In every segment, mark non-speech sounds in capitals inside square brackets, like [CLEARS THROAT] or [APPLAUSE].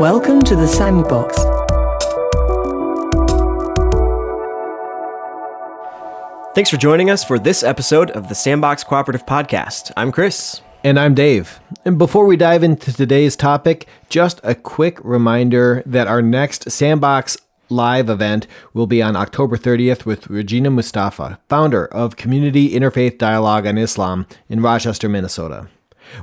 Welcome to the Sandbox. Thanks for joining us for this episode of the Sandbox Cooperative Podcast. I'm Chris. And I'm Dave. And before we dive into today's topic, just a quick reminder that our next Sandbox live event will be on October 30th with Regina Mustafa, founder of Community Interfaith Dialogue on Islam in Rochester, Minnesota.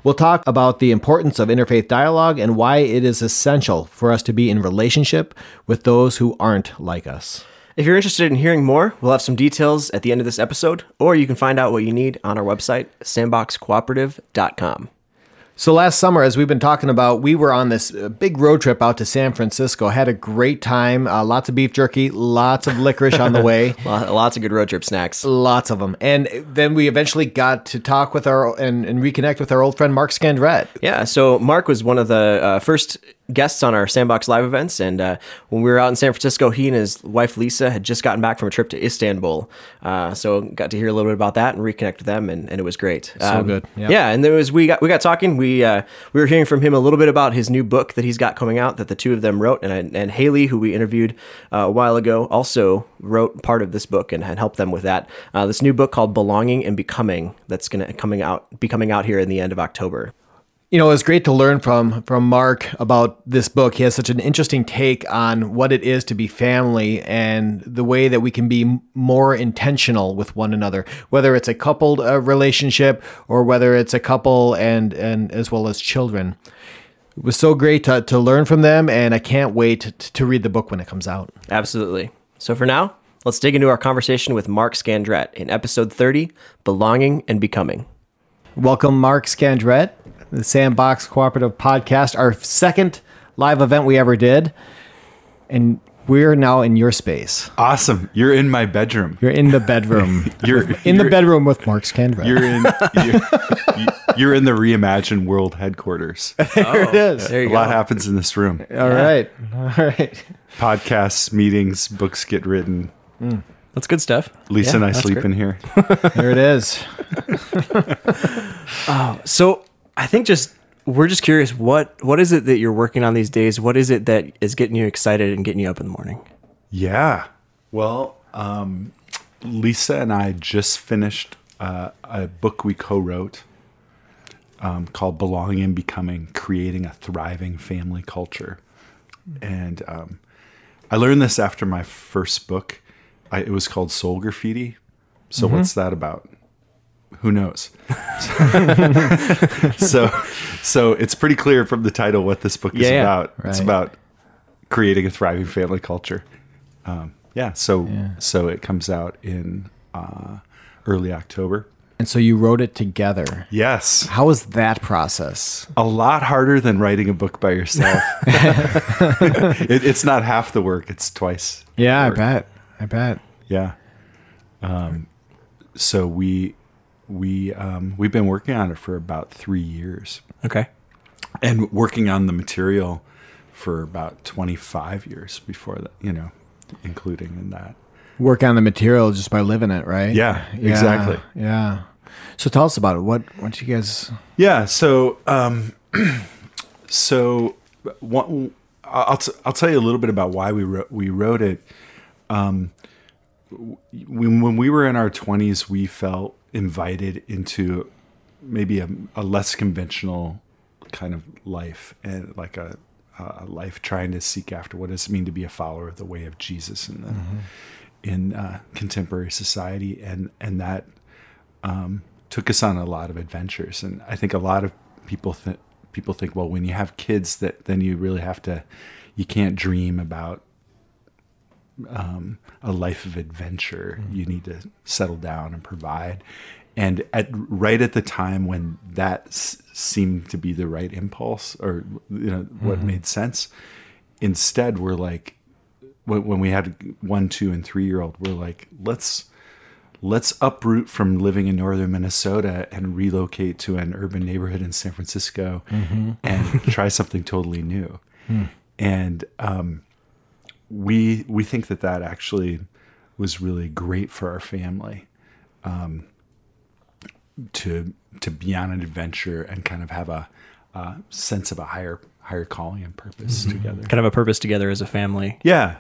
We'll talk about the importance of interfaith dialogue and why it is essential for us to be in relationship with those who aren't like us. If you're interested in hearing more, we'll have some details at the end of this episode, or you can find out what you need on our website, sandboxcooperative.com. So last summer, as we've been talking about, we were on this uh, big road trip out to San Francisco. Had a great time. Uh, lots of beef jerky, lots of licorice on the [LAUGHS] way. Lots of good road trip snacks. Lots of them. And then we eventually got to talk with our and, and reconnect with our old friend Mark Scandrette. Yeah. So Mark was one of the uh, first guests on our Sandbox Live events. And uh, when we were out in San Francisco, he and his wife Lisa had just gotten back from a trip to Istanbul. Uh, so got to hear a little bit about that and reconnect with them, and, and it was great. So good. Yep. Yeah. And there was we got we got talking. We uh, we were hearing from him a little bit about his new book that he's got coming out that the two of them wrote, and and Haley, who we interviewed uh, a while ago, also wrote part of this book and had helped them with that. Uh, this new book called Belonging and Becoming that's going to coming out be coming out here in the end of October you know, it was great to learn from from Mark about this book. He has such an interesting take on what it is to be family and the way that we can be more intentional with one another, whether it's a coupled uh, relationship or whether it's a couple and and as well as children. It was so great to, to learn from them, and I can't wait to, to read the book when it comes out. Absolutely. So for now, let's dig into our conversation with Mark Scandrette in episode 30 Belonging and Becoming. Welcome, Mark Scandrette the Sandbox Cooperative Podcast, our second live event we ever did. And we're now in your space. Awesome. You're in my bedroom. You're in the bedroom. [LAUGHS] [LAUGHS] you're in [LAUGHS] you're, the bedroom with Mark Scandrette. You're in you're, you're, in the reimagined world headquarters. there it is. There a go. lot happens in this room. All yeah. right. All right. Podcasts, meetings, books get written. Mm. That's good stuff. Lisa yeah, and I sleep great. in here. there it is. oh, so I think just we're just curious what what is it that you're working on these days? What is it that is getting you excited and getting you up in the morning? Yeah. Well, um, Lisa and I just finished uh, a book we co-wrote um, called "Belonging and Becoming: Creating a Thriving Family Culture," and um, I learned this after my first book. I, it was called Soul Graffiti. So mm-hmm. what's that about? Who knows? [LAUGHS] so, so it's pretty clear from the title what this book is yeah, about. Right. It's about creating a thriving family culture. Um, yeah. So, yeah. so it comes out in uh, early October. And so you wrote it together. Yes. How was that process? A lot harder than writing a book by yourself. [LAUGHS] it, it's not half the work; it's twice. Yeah, I bet. I bet. Yeah. Um, so we we um, we've been working on it for about three years. Okay. And working on the material for about 25 years before that, you know, including in that. Work on the material just by living it, right? Yeah, yeah exactly. Yeah. So tell us about it. What what you guys? Yeah. So um, [CLEARS THROAT] so one, I'll t- I'll tell you a little bit about why we wrote we wrote it. Um, when when we were in our twenties, we felt invited into maybe a, a less conventional kind of life and like a, a, life trying to seek after what does it mean to be a follower of the way of Jesus in the mm-hmm. in uh, contemporary society and and that um, took us on a lot of adventures and I think a lot of people think people think well when you have kids that then you really have to you can't dream about um, a life of adventure. Mm-hmm. You need to settle down and provide. And at right at the time when that s- seemed to be the right impulse, or you know what mm-hmm. made sense, instead we're like, when, when we had one, two, and three year old, we're like, let's let's uproot from living in northern Minnesota and relocate to an urban neighborhood in San Francisco mm-hmm. and try something totally new. Mm. And um, we we think that that actually was really great for our family um, to to be on an adventure and kind of have a, a sense of a higher higher calling and purpose mm-hmm. together. Kind of a purpose together as a family. Yeah,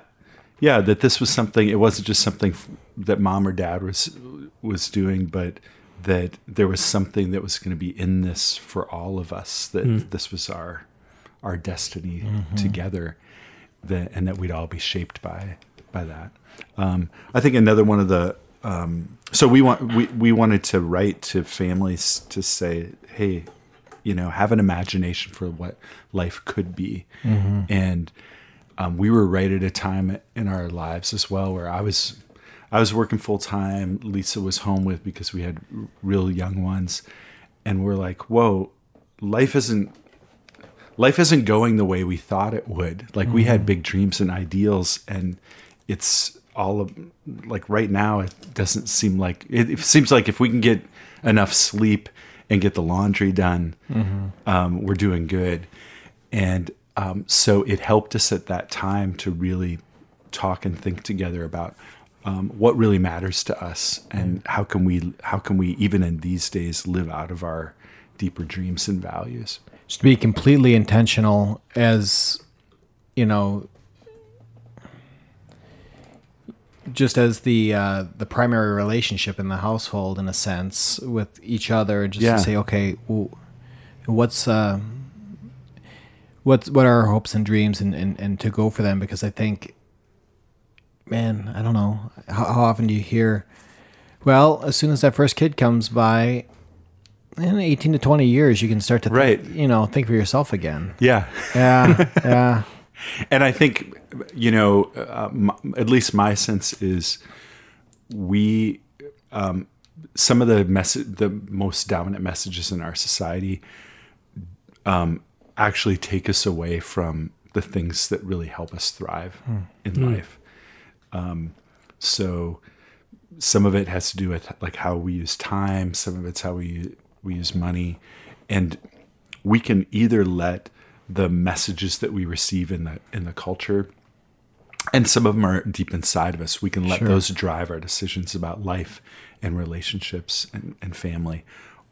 yeah. That this was something. It wasn't just something f- that mom or dad was was doing, but that there was something that was going to be in this for all of us. That hmm. this was our our destiny mm-hmm. together, that and that we'd all be shaped by by that. Um, I think another one of the um, so we want we, we wanted to write to families to say, hey, you know, have an imagination for what life could be, and um, we were right at a time in our lives as well where I was I was working full time. Lisa was home with because we had r- real young ones, and we're like, whoa, life isn't life isn't going the way we thought it would. Like we had big dreams and ideals, and it's all of like right now it doesn't seem like it, it seems like if we can get enough sleep and get the laundry done, um, we're doing good. And um, so it helped us at that time to really talk and think together about um, what really matters to us and how can we how can we even in these days live out of our deeper dreams and values. To be completely intentional as, you know, just as the uh, the primary relationship in the household, in a sense, with each other, just Yeah. to say, okay, w what's uh, what's what are our hopes and dreams, and, and and to go for them, because I think, man, I don't know, how, how often do you hear, well, as soon as that first kid comes by. In 18 to 20 years, you can start to, thi- Right. you know, think for yourself again. Yeah. Yeah, [LAUGHS] yeah. and I think you know, uh, m at least my sense is we um, some of the message, the most dominant messages in our society, um, actually take us away from the things that really help us thrive in life. Um, so some of it has to do with like how we use time. Some of it's how we we use money, and we can either let the messages that we receive in the in the culture and some of them are deep inside of us we can let those drive our decisions about life and relationships and, and family.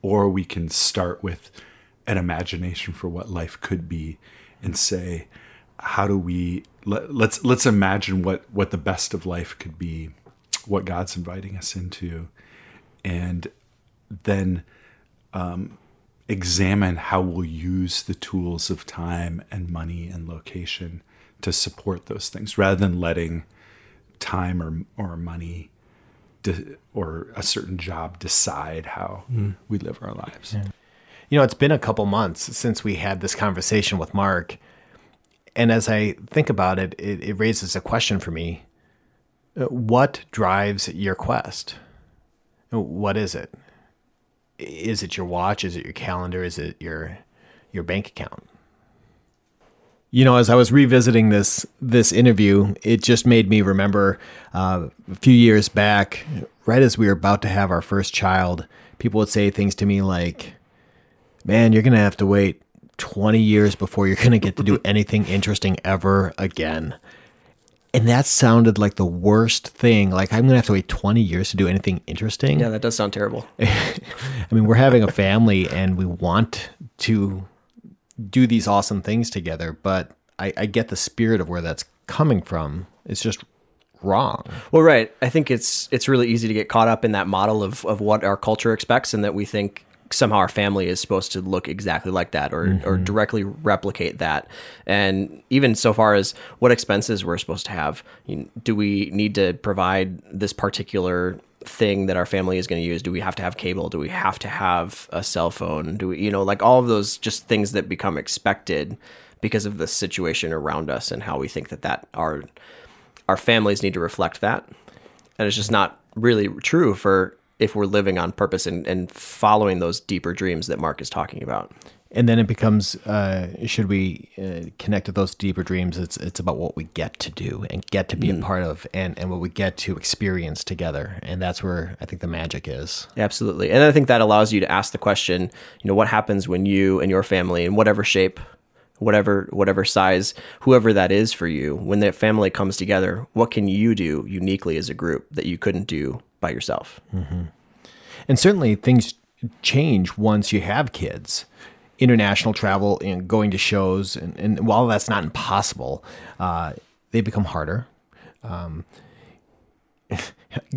Or we can start with an imagination for what life could be and say how do we let, let's let's imagine what what the best of life could be what god's inviting us into. And then examine how we'll use the tools of time and money and location to support those things rather than letting time or, or money de- or a certain job decide how we live our lives. You know, it's been a couple months since we had this conversation with Mark. And as I think about it, it, it raises a question for me. Uh, What drives your quest? Uh, What is it? Is it your watch? Is it your calendar? Is it your your bank account? You know, as I was revisiting this this interview, it just made me remember uh, a few years back, right as we were about to have our first child, people would say things to me like, "Man, you're gonna have to wait 20 years before you're gonna get to do [LAUGHS] anything interesting ever again." And that sounded like the worst thing. Like I'm gonna have to wait 20 years to do anything interesting. Yeah, that does sound terrible. [LAUGHS] I mean, we're having a family and we want to do these awesome things together, but I, I get the spirit of where that's coming from. It's just wrong. Well, right. I think it's it's really easy to get caught up in that model of of what our culture expects, and that we think somehow our family is supposed to look exactly like that or or mm-hmm. directly replicate that. And even so far as what expenses we're supposed to have, you know, do we need to provide this particular thing that our family is going to use? Do we have to have cable? Do we have to have a cell phone? Do we, you know, like all of those just things that become expected because of the situation around us and how we think that that our our families need to reflect that. And it's just not really true for if we're living on purpose and, and following those deeper dreams that Mark is talking about. And then it becomes, uh, should we uh, connect to those deeper dreams? It's it's about what we get to do and get to be a part of, and and what we get to experience together. And that's where I think the magic is. Absolutely. And I think that allows you to ask the question, you know, what happens when you and your family in whatever shape, whatever whatever size, whoever that is for you, when that family comes together, what can you do uniquely as a group that you couldn't do by yourself? And certainly things change once you have kids. international travel and going to shows. And, and while that's not impossible, uh, they become harder. Um, [LAUGHS]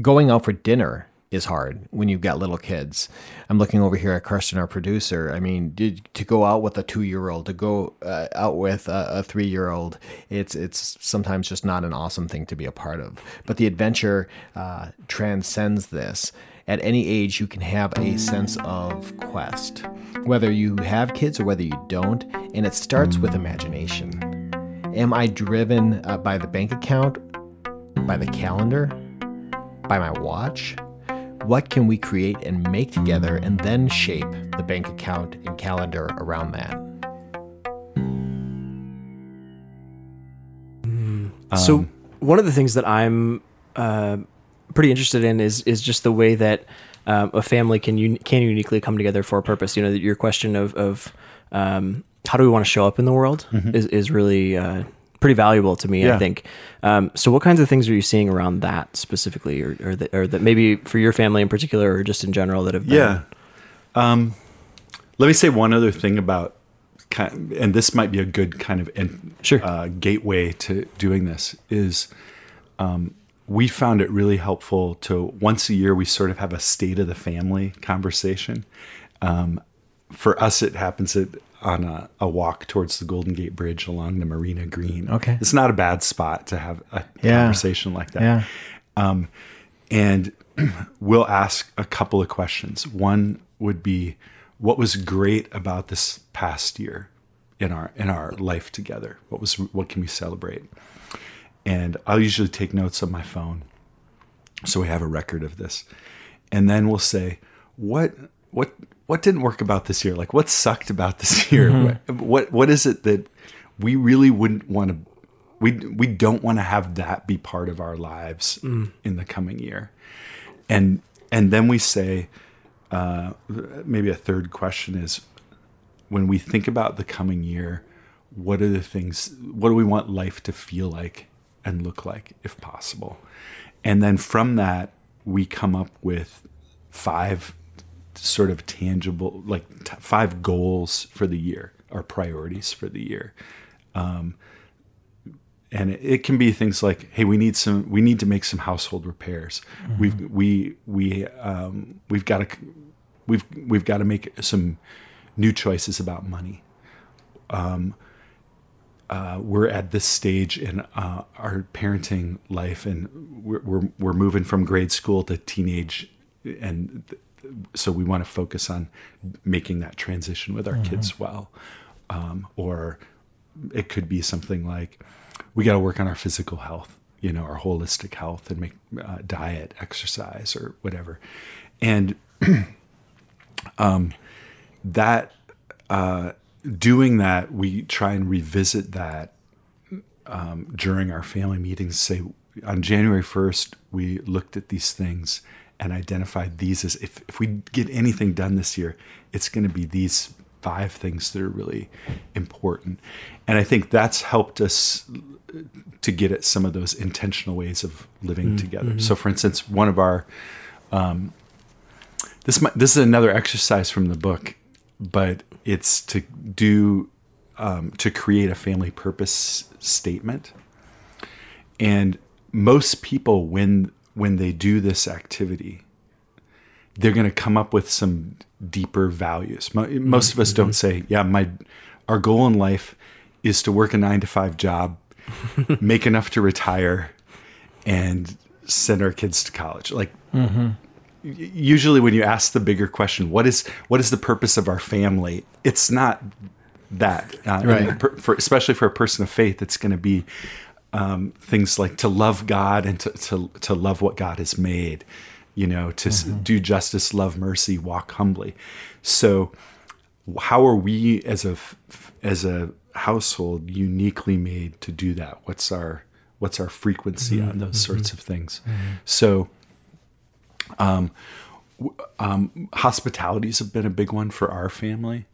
going out for dinner is hard when you've got little kids. I'm looking over here at Karsten, our producer. I mean, did, to go out with a two year old, to go uh, out with a, a three year old, it's it's sometimes just not an awesome thing to be a part of. But the adventure uh, transcends this. At any age, you can have a sense of quest, whether you have kids or whether you don't, and it starts with imagination. Am I driven uh, by the bank account, by the calendar, by my watch? What can we create and make together and then shape the bank account and calendar around that? so one of the things that I'm uh, pretty interested in is is just the way that um, a family can un- can uniquely come together for a purpose. You know, your question of of um, how do we want to show up in the world is is really uh, pretty valuable to me. I think. Um, so, what kinds of things are you seeing around that specifically, or or that, or that maybe for your family in particular, or just in general that have been, Yeah. Um, let me say one other thing about, kind and this might be a good kind of en- Sure. uh, gateway to doing this is. Um, we found it really helpful to once a year we sort of have a state of the family conversation. Um, for us, it happens at, on a, a walk towards the Golden Gate Bridge along the Marina Green. Okay. it's not a bad spot to have a Yeah. conversation like that Yeah. um, and [CLEARS THROAT] we'll ask a couple of questions. One would be, "What was great about this past year in our in our life together? What was what can we celebrate?" And I'll usually take notes on my phone, so we have a record of this. And then we'll say, "What what what didn't work about this year? Like what sucked about this [LAUGHS] year? What, what what is it that we really wouldn't want to we we don't want to have that be part of our lives in the coming year and and then we say uh, maybe a third question is when we think about the coming year what are the things what do we want life to feel like and look like if possible and then from that we come up with five sort of tangible like t- five goals for the year or priorities for the year. And it, it can be things like hey we need some we need to make some household repairs. We've we we um, we've got to we've we've got to make some new choices about money. Um, uh, we're at this stage in uh, our parenting life and we're, we're we're moving from grade school to teenage and so we want to focus on making that transition with our kids well. Um, or it could be something like we got to work on our physical health you know our holistic health and make uh, diet exercise or whatever. And [CLEARS THROAT] um, that uh, doing that we try and revisit that um, during our family meetings. Say on january 1st we looked at these things and identified these as if, if we get anything done this year it's going to be these five things that are really important. And i think that's helped us to get at some of those intentional ways of living together. So for instance one of our um, this might, this is another exercise from the book but it's to do um, to create a family purpose statement. And most people when when they do this activity they're going to come up with some deeper values. Most of us don't say yeah my our goal in life is to work a 9 to 5 job [LAUGHS] make enough to retire and send our kids to college. Like usually when you ask the bigger question what is what is the purpose of our family? It's not that uh, Right. per- for, especially for a person of faith it's going to be um, things like to love god and to, to, to love what god has made you know to s do justice love mercy walk humbly. So how are we as a as a household uniquely made to do that? What's our what's our frequency on those sorts of things? So um, um, hospitalities have been a big one for our family.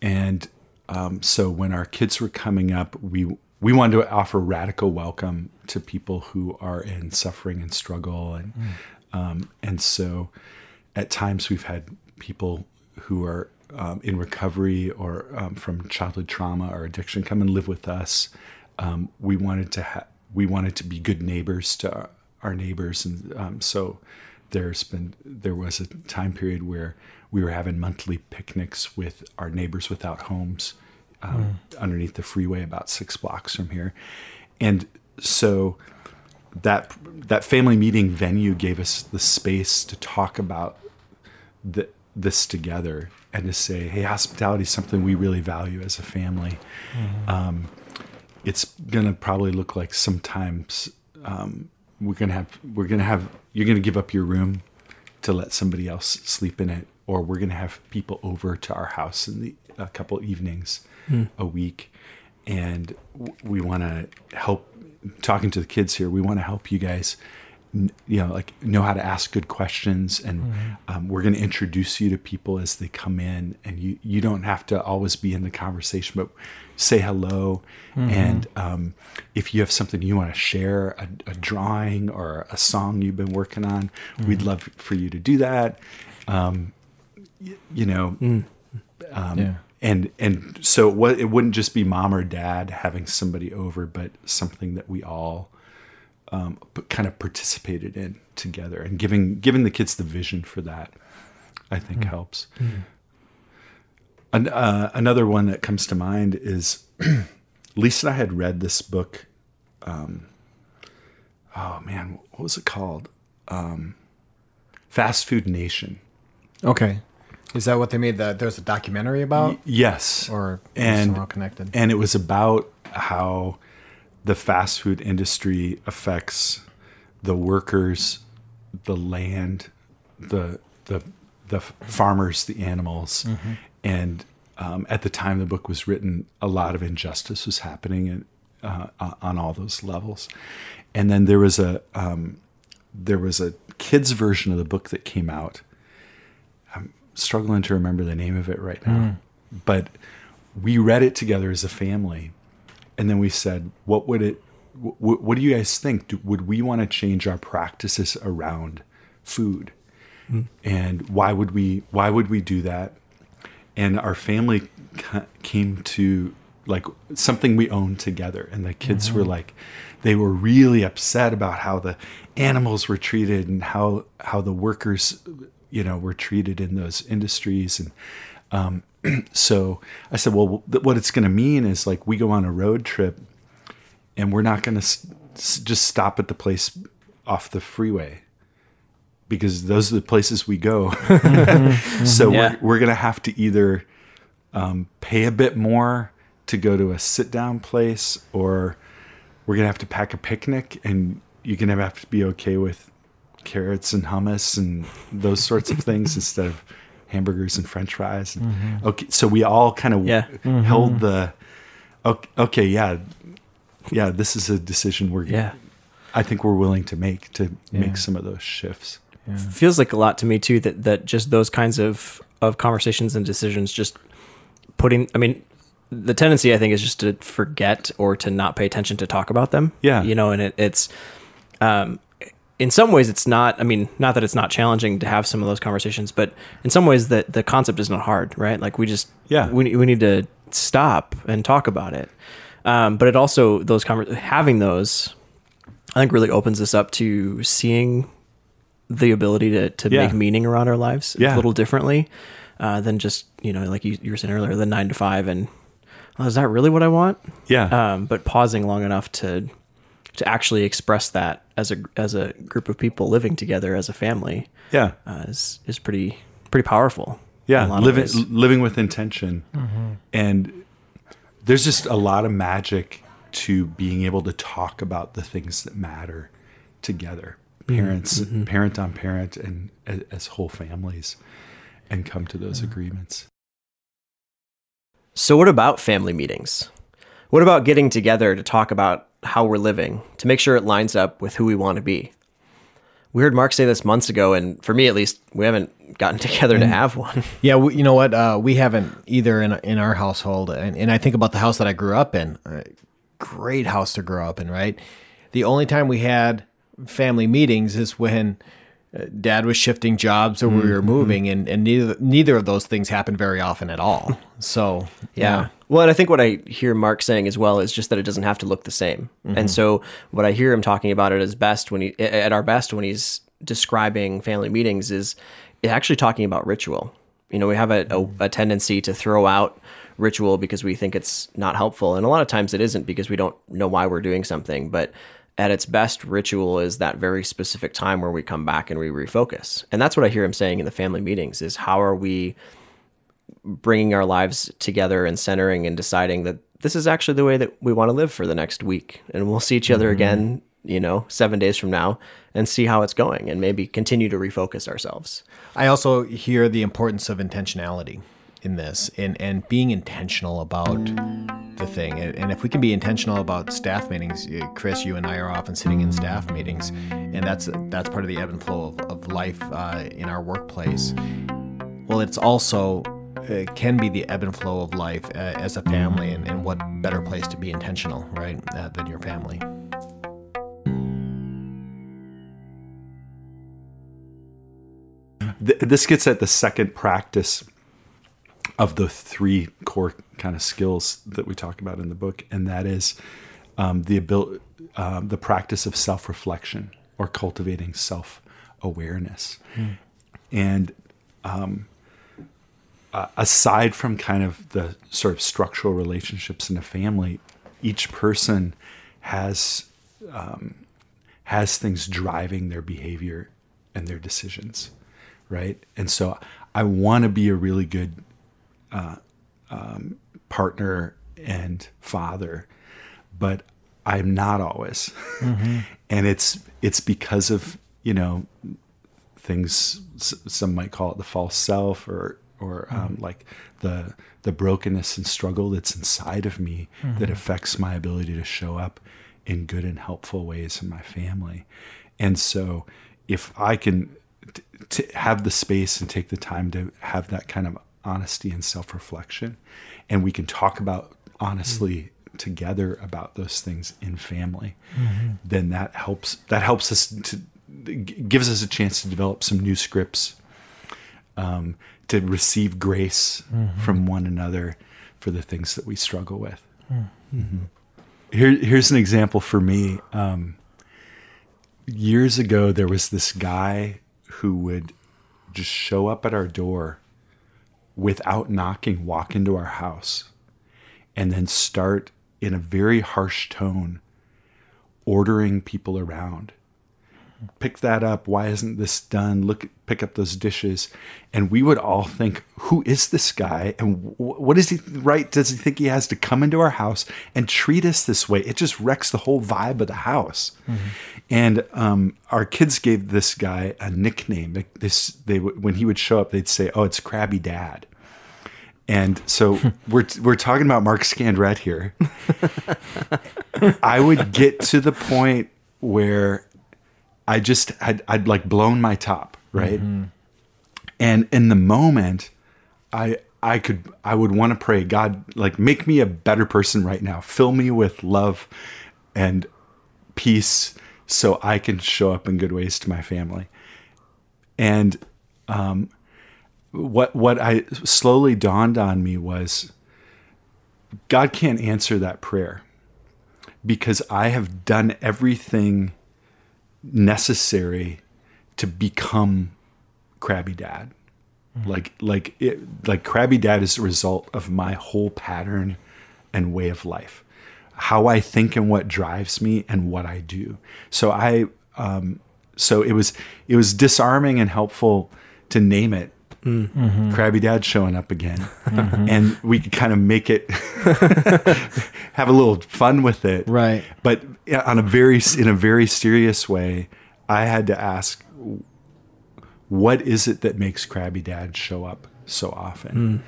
And um, so when our kids were coming up we we wanted to offer radical welcome to people who are in suffering and struggle. And um, and so at times we've had people who are um, in recovery or um, from childhood trauma or addiction come and live with us. Um, we wanted to ha- we wanted to be good neighbors to our, our neighbors, and um, so there's been there was a time period where we were having monthly picnics with our neighbors without homes um, underneath the freeway about six blocks from here, and so that that family meeting venue gave us the space to talk about the, this together and to say, hey, hospitality is something we really value as a family. Um, it's gonna probably look like sometimes um, we're gonna have we're gonna have you're gonna give up your room to let somebody else sleep in it, or we're gonna have people over to our house in the a couple evenings a week, and we want to help. Talking to the kids here, we want to help you guys you know like know how to ask good questions and um, we're going to introduce you to people as they come in. And you you don't have to always be in the conversation but say hello. And um, if you have something you want to share a, a drawing or a song you've been working on we'd love for you to do that. Um, you know um, Yeah. and and so what it wouldn't just be mom or dad having somebody over but something that we all um, p- kind of participated in together. And giving giving the kids the vision for that i think helps. An, uh, another one that comes to mind is [CLEARS THROAT] lisa and i had read this book um, oh man what was it called? Um, fast food nation. Okay. Is that what they made? That there's a documentary about, yes or and somehow connected? and it was about how the fast food industry affects the workers, the land, the the the farmers, the animals, and um, at the time the book was written, a lot of injustice was happening in, uh, on all those levels. And then there was a um, there was a kids version of the book that came out struggling to remember the name of it right now. Mm. But we read it together as a family, and then we said, "What would it? Wh- what do you guys think? Do, would we want to change our practices around food? Mm. And why would we? Why would we do that?" And our family ca- came to like something we owned together, and the kids were mm-hmm. like, they were really upset about how the animals were treated and how how the workers you know were treated in those industries and um, [CLEARS THROAT] so i said well what it's going to mean is like we go on a road trip and we're not going to s- s- just stop at the place off the freeway because those are the places we go [LAUGHS] so Yeah. we're, we're going to have to either um, pay a bit more to go to a sit down place or we're going to have to pack a picnic and you're going to have to be okay with carrots and hummus and those sorts of things [LAUGHS] instead of hamburgers and french fries and, okay so we all kind of Yeah. held the okay, okay yeah yeah this is a decision we're Yeah. i think we're willing to make to Yeah. make some of those shifts feels like a lot to me too that that just those kinds of of conversations and decisions just putting i mean the tendency i think is just to forget or to not pay attention to talk about them Yeah. you know and it, it's um in some ways it's not i mean not that it's not challenging to have some of those conversations but in some ways that the concept is not hard right like we just Yeah. we, we need to stop and talk about it um but it also those conver- having those i think really opens us up to seeing the ability to, to Yeah. make meaning around our lives Yeah. a little differently uh, than just you know like you, you were saying earlier the nine to five and oh, is that really what I want yeah um, but pausing long enough to to actually express that as a as a group of people living together as a family yeah. uh, is is pretty pretty powerful yeah living living with intention. Mm-hmm. And there's just a lot of magic to being able to talk about the things that matter together mm-hmm. parents mm-hmm. parent on parent and as, as whole families and come to those agreements. So, what about family meetings? What about getting together to talk about how we're living to make sure it lines up with who we want to be? We heard Mark say this months ago, and for me at least, we haven't gotten [LAUGHS] together to have one. [LAUGHS] Yeah, we, you know what? Uh, we haven't either in in our household, and, and I think about the house that I grew up in. Uh, great house to grow up in, right? The only time we had family meetings is when uh, dad was shifting jobs or we were moving, and, and neither neither of those things happened very often at all. So Yeah. Well, and I think what I hear Mark saying as well is just that it doesn't have to look the same. And mm-hmm. so what I hear him talking about it as best when he at our best when he's describing family meetings is actually talking about ritual. You know, we have a, a, mm-hmm. a tendency to throw out ritual because we think it's not helpful, and a lot of times it isn't because we don't know why we're doing something. But at its best, ritual is that very specific time where we come back and we refocus, and that's what I hear him saying in the family meetings: is how are we bringing our lives together and centering and deciding that this is actually the way that we want to live for the next week and we'll see each other again you know 7 days from now and see how it's going and maybe continue to refocus ourselves I also hear the importance of intentionality in this and, and being intentional about the thing. And if we can be intentional about staff meetings, uh, Chris, you and I are often sitting in staff meetings, and that's that's part of the ebb and flow of, of life uh, in our workplace. Well, it's also uh, can be the ebb and flow of life uh, as a family, and, and what better place to be intentional, right, uh, than your family. This gets at the second practice of the three core kind of skills that we talk about in the book, and that is um, the ability, um, the practice of self-reflection or cultivating self-awareness. And um, uh, aside from kind of the sort of structural relationships in a family, each person has um, has things driving their behavior and their decisions, right? And so I want to be a really good uh, um, partner and father, but I'm not always, and it's it's because of you know things some might call it the false self or or um, like the the brokenness and struggle that's inside of me that affects my ability to show up in good and helpful ways in my family. And so if i can t- t- have the space and take the time to have that kind of honesty and self-reflection and we can talk about honestly together about those things in family then that helps that helps us to gives us a chance to develop some new scripts um, to receive grace from one another for the things that we struggle with. Mhm. Here, here's an example for me. Um, years ago there was this guy who would just show up at our door without knocking walk into our house and then start in a very harsh tone ordering people around pick that up. Why isn't this done? Look pick up those dishes. And we would all think who is this guy? And wh- what is he right does he think he has to come into our house and treat us this way? It just wrecks the whole vibe of the house. And um, our kids gave this guy a nickname. Like this they would- when he would show up they'd say oh it's crabby dad. And so [LAUGHS] we're we're talking about Mark Scandrette here. [LAUGHS] I would get to the point where I just I'd, I'd like blown my top, right? And in the moment, I I could I would want to pray, God, like make me a better person right now. Fill me with love and peace so I can show up in good ways to my family. And um, what what I slowly dawned on me was God can't answer that prayer because I have done everything necessary to become crabby dad. Like like it, like crabby dad is a result of my whole pattern and way of life. How I think and what drives me and what I do. So I um so it was it was disarming and helpful to name it Mm-hmm. crabby dad showing up again. Mm-hmm. And we could kind of make it [LAUGHS] have a little fun with it. Right. but on a very in a very serious way i had to ask what is it that makes crabby dad show up so often? Mm.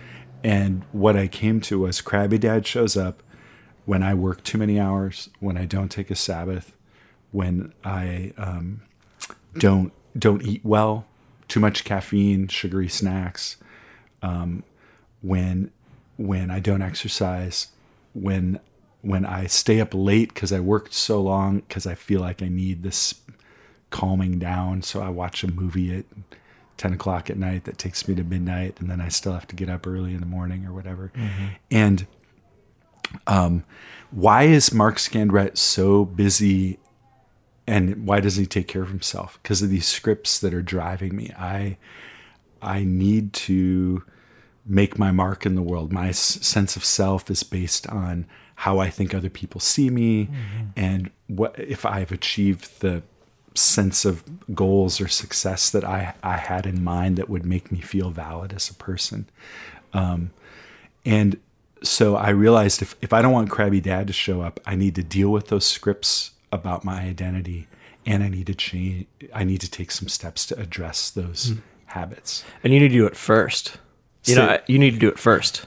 And what i came to was crabby dad shows up when i work too many hours when i don't take a sabbath when i um, don't don't eat well too much caffeine sugary snacks um, when when i don't exercise when when i stay up late because i worked so long because i feel like i need this calming down. So I watch a movie at 10 o'clock at night that takes me to midnight, and then I still have to get up early in the morning or whatever. And um, why is Mark Scandrette so busy and why doesn't he take care of himself? Because of these scripts that are driving me. I I need to make my mark in the world. My s- sense of self is based on how I think other people see me, and what if I've achieved the sense of goals or success that I I had in mind that would make me feel valid as a person. Um, and so I realized if, if I don't want Krabby Dad to show up, I need to deal with those scripts about my identity and I need to change I need to take some steps to address those habits. and you need to do it first. You So- know, you need to do it first.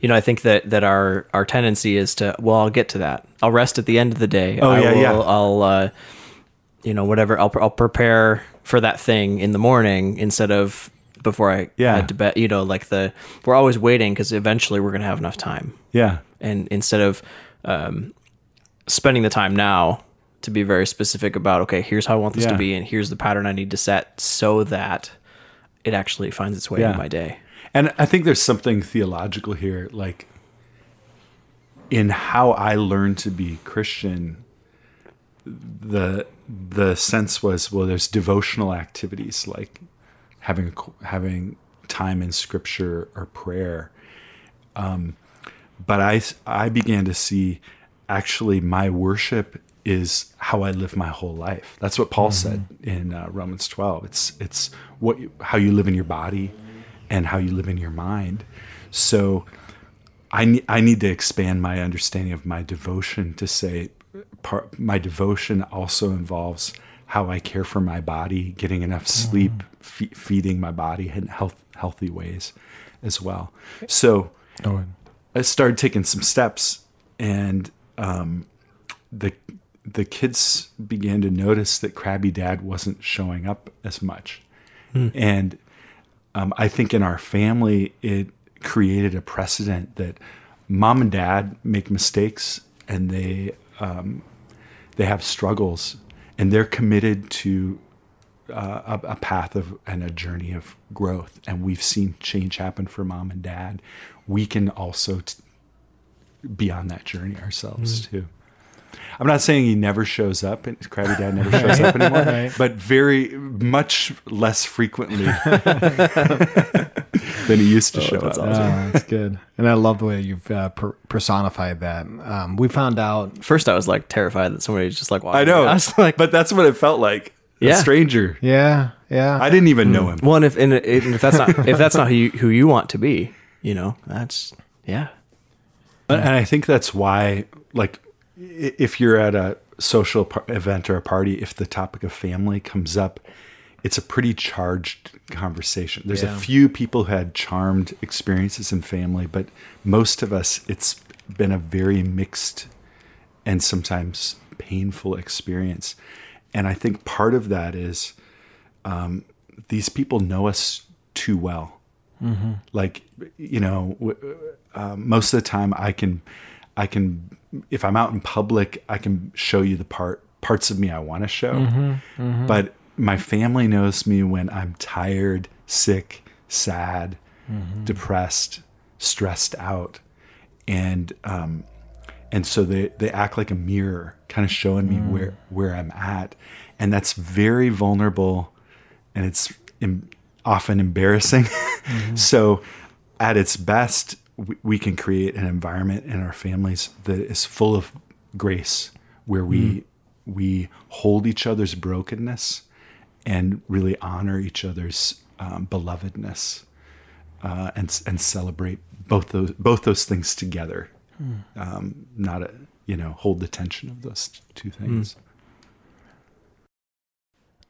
You know, I think that that our our tendency is to well, I'll get to that. I'll rest at the end of the day. Oh, I yeah, will, yeah. I'll uh, you know whatever. I'll I'll prepare for that thing in the morning instead of before I Yeah. head to bed. You know, like the we're always waiting because eventually we're gonna have enough time. Yeah. and instead of um, spending the time now to be very specific about okay here's how i want this Yeah. to be and here's the pattern i need to set so that it actually finds its way Yeah. into my day And I think there's something theological here, like in how I learned to be Christian. The the sense was well, there's devotional activities like having having time in Scripture or prayer. Um, but i i began to see actually my worship is how I live my whole life. That's what Paul said in uh, Romans 12. It's it's what you, how you live in your body and how you live in your mind. So I ne- I need to expand my understanding of my devotion to say part my devotion also involves how I care for my body, getting enough sleep, fe- feeding my body in health healthy ways as well. So I started taking some steps, and um, the the kids began to notice that Krabby Dad wasn't showing up as much, and um, I think in our family it created a precedent that mom and dad make mistakes and they um, they have struggles and they're committed to uh, a, a path of and a journey of growth. And we've seen change happen for mom and dad. We can also t- be on that journey ourselves too i'm not saying he never shows up and krabby dad never [LAUGHS] shows up anymore but very much less frequently [LAUGHS] than he used to show up Oh, that's good. And I love the way you've uh, per- personified that. Um, we found out. first i was like terrified that somebody was just like i know i was [LAUGHS] like but that's what it felt like Yeah. a stranger Yeah, yeah. i didn't even know him well and if and if that's not if that's not who you who you want to be you know that's yeah And I think that's why, like, i- if you're at a social par- event or a party, if the topic of family comes up, it's a pretty charged conversation. There's Yeah. a few people who had charmed experiences in family, but most of us, it's been a very mixed and sometimes painful experience. And I think part of that is um, these people know us too well. Like, you know, um, most of the time I can, I can, if I'm out in public, I can show you the part parts of me I want to show. Mm-hmm, mm-hmm. But my family knows me when I'm tired, sick, sad, mm-hmm. depressed, stressed out, and um, and so they they act like a mirror, kind of showing me mm. where where I'm at, and that's very vulnerable, and it's em- often embarrassing. [LAUGHS] so, at its best, we, we can create an environment in our families that is full of grace, where we we hold each other's brokenness and really honor each other's um, belovedness uh, and and celebrate both those both those things together. Um, not a you know hold the tension of those two things.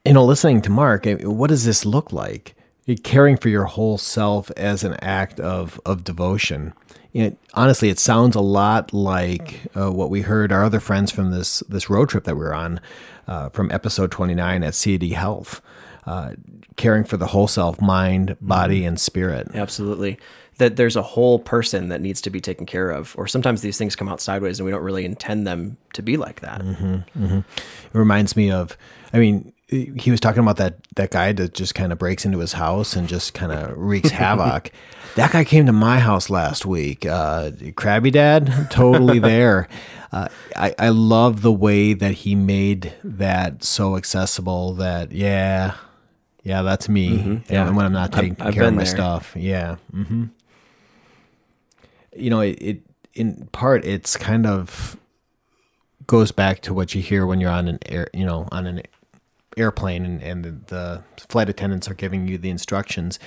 you know, listening to Mark, eh, what does this look like? Caring for your whole self as an act of of devotion. Know, honestly, it sounds a lot like uh, what we heard our other friends from this this road trip that we were on, uh, from episode twenty nine at CAD Health, uh, caring for the whole self, mind, body, and spirit. Absolutely. That there's a whole person that needs to be taken care of. Or sometimes these things come out sideways and we don't really intend them to be like that. It reminds me of, I mean, he was talking about that that guy that just kind of breaks into his house and just kind of wreaks havoc. [LAUGHS] That guy came to my house last week. Uh, Krabby Dad, totally [LAUGHS] there. Uh, I I love the way that he made that so accessible. That yeah, yeah, that's me. Yeah. And when I'm not taking I've- I've care of been my there. stuff, yeah. hmm You know, it, it in part it's kind of goes back to what you hear when you're on an air, you know, on an airplane and, and the, the flight attendants are giving you the instructions.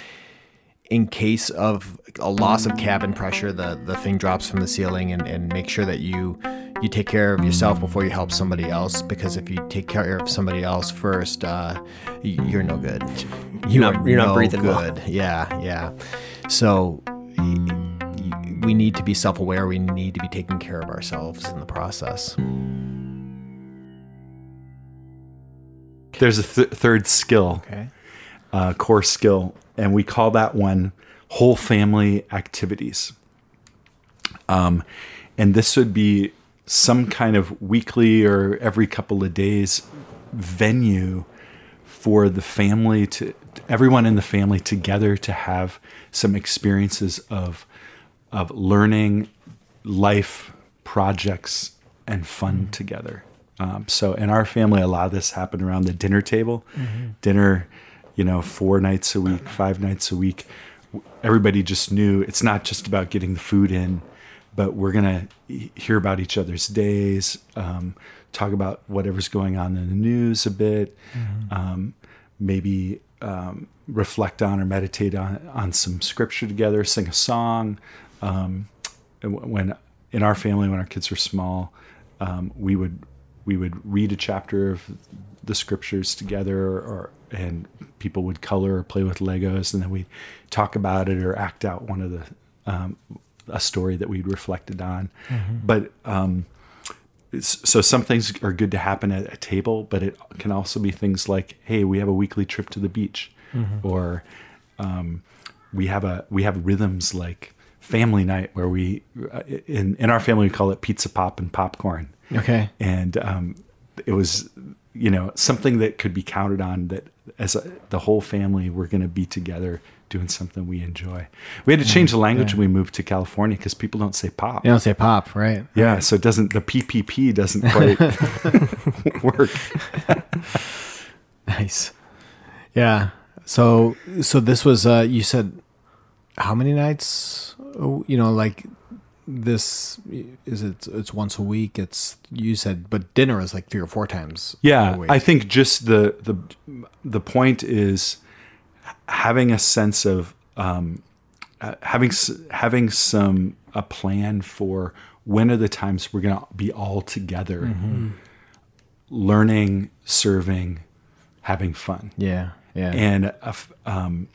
In case of a loss of cabin pressure, the, the thing drops from the ceiling and, and make sure that you you take care of yourself before you help somebody else because if you take care of somebody else first, uh, you're no good. You not- are you're not no breathing well. good. Yeah, yeah. So we need to be self-aware. We need to be taking care of ourselves in the process. There's a th- third skill, Okay. uh, core skill, and we call that one whole family activities. Um, and this would be some kind of weekly or every couple of days venue for the family to everyone in the family together to have some experiences of of learning life projects and fun together um, so in our family a lot of this happened around the dinner table. Dinner you know four nights a week five nights a week. Everybody just knew it's not just about getting the food in but we're gonna hear about each other's days, um, talk about whatever's going on in the news a bit, um, maybe um, reflect on or meditate on on some scripture together, sing a song. Um, when in our family, when our kids were small, um, we would we would read a chapter of the scriptures together, or and people would color or play with Legos, and then we'd talk about it or act out one of the um, a story that we'd reflected on. But um, so some things are good to happen at a table, but it can also be things like, hey, we have a weekly trip to the beach, or um, we have a we have rhythms like family night where we uh, in in our family we call it pizza pop and popcorn Okay. and um, it was you know something that could be counted on that as a, the whole family we're going to be together doing something we enjoy we had to change the language when we moved to california because people don't say pop You don't say pop, right? yeah so it doesn't the ppp doesn't quite [LAUGHS] work Nice. Yeah. So so this was uh you said how many nights Oh, you know like this is it it's once a week? It's you said but dinner is like three or four times Yeah, a week. I think just the the the point is having a sense of um, uh, having having some a plan for when are the times we're going to be all together, learning, serving, having fun. Yeah yeah. And uh, um,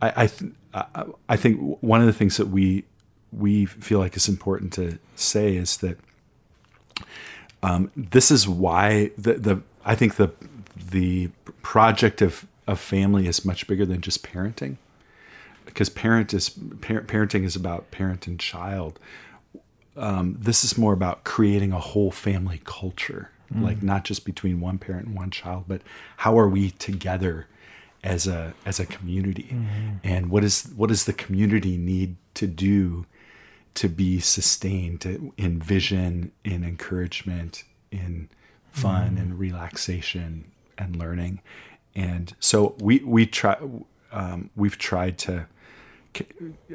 I I, th- I I think one of the things that we we feel like it's important to say is that um, this is why the the I think the the project of of family is much bigger than just parenting. Because parent is par- parenting is about parent and child. Um, this is more about creating a whole family culture, like not just between one parent and one child, but how are we together as a as a community, and what is what does the community need to do to be sustained to, in vision, in encouragement, in fun and relaxation and learning, and so we we try um, we've tried to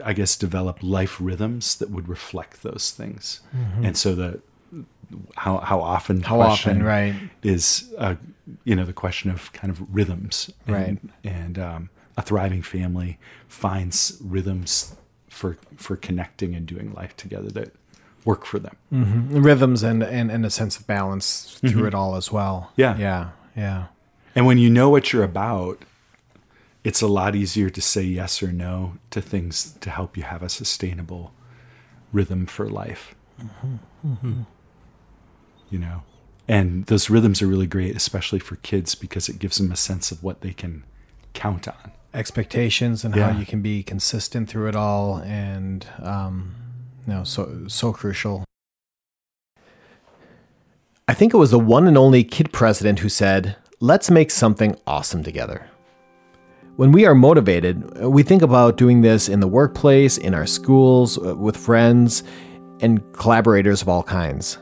I guess, develop life rhythms that would reflect those things. And so the how how often Mm-hmm. How often, right. is uh, you know the question of kind of rhythms and, Right. and um, a thriving family finds rhythms for for connecting and doing life together that work for them. Mm-hmm. rhythms and, and and a sense of balance through mm-hmm. it all as well Yeah. yeah yeah And when you know what you're about, it's a lot easier to say yes or no to things to help you have a sustainable rhythm for life. Mm-hmm. You know, and those rhythms are really great, especially for kids, because it gives them a sense of what they can count on. Expectations and Yeah. how you can be consistent through it all and um you know so so crucial I think it was the one and only kid president who said let's make something awesome together. When we are motivated, we think about doing this in the workplace, in our schools, uh, with friends, and collaborators of all kinds.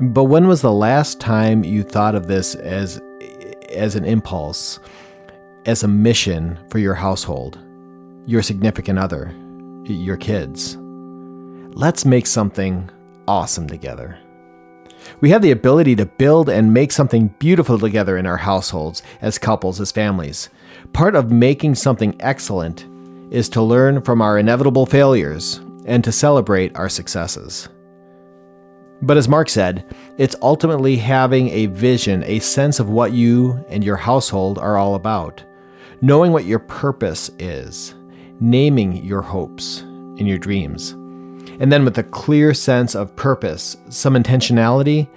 But when was the last time you thought of this as as an impulse, as a mission for your household, your significant other, your kids? Let's make something awesome together. We have the ability to build and make something beautiful together in our households, as couples, as families. Part of making something excellent is to learn from our inevitable failures and to celebrate our successes. But as Mark said, it's ultimately having a vision, a sense of what you and your household are all about, knowing what your purpose is, naming your hopes and your dreams. And then with a clear sense of purpose, some intentionality,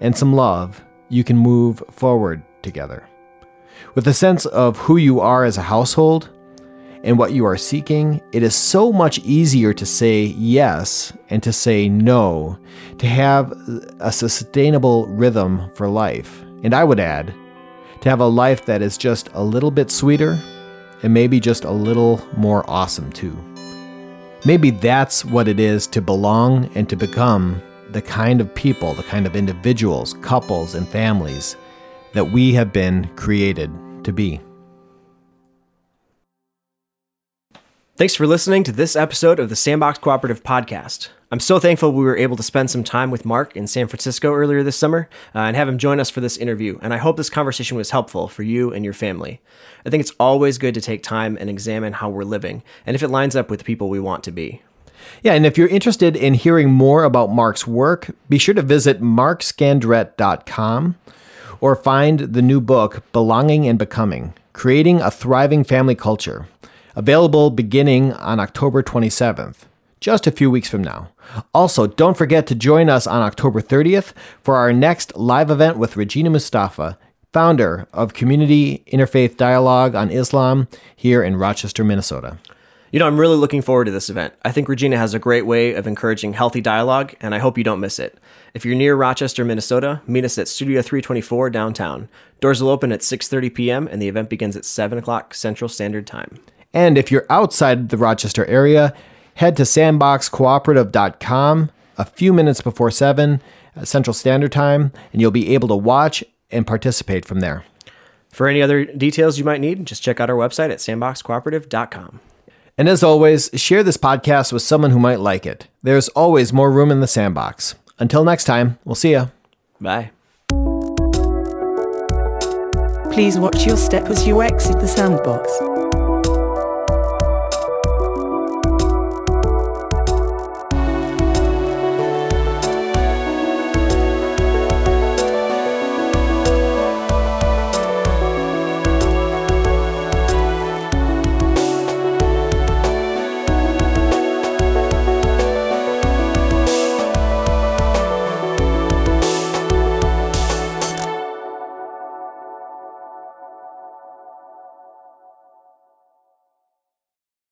and some love, you can move forward together. With a sense of who you are as a household and what you are seeking, it is so much easier to say yes and to say no, to have a sustainable rhythm for life. And I would add, to have a life that is just a little bit sweeter and maybe just a little more awesome too. Maybe that's what it is to belong and to become the kind of people, the kind of individuals, couples, and families that we have been created to be. Thanks for listening to this episode of the Sandbox Cooperative Podcast. I'm so thankful we were able to spend some time with Mark in San Francisco earlier this summer uh, and have him join us for this interview. And I hope this conversation was helpful for you and your family. I think it's always good to take time and examine how we're living and if it lines up with the people we want to be. Yeah, and if you're interested in hearing more about Mark's work, be sure to visit markscandrette.com or find the new book, Belonging and Becoming Creating a Thriving Family Culture, available beginning on October 27th just a few weeks from now. Also, don't forget to join us on October 30th for our next live event with Regina Mustafa, founder of Community Interfaith Dialogue on Islam here in Rochester, Minnesota. You know, I'm really looking forward to this event. I think Regina has a great way of encouraging healthy dialogue, and I hope you don't miss it. If you're near Rochester, Minnesota, meet us at Studio 324 downtown. Doors will open at 6:30 p.m. and the event begins at 7 o'clock Central Standard Time. And if you're outside the Rochester area, head to sandboxcooperative.com a few minutes before 7 uh, Central Standard Time, and you'll be able to watch and participate from there. For any other details you might need, just check out our website at sandboxcooperative.com. And as always, share this podcast with someone who might like it. There's always more room in the sandbox. Until next time, we'll see ya. Bye. Please watch your step as you exit the sandbox.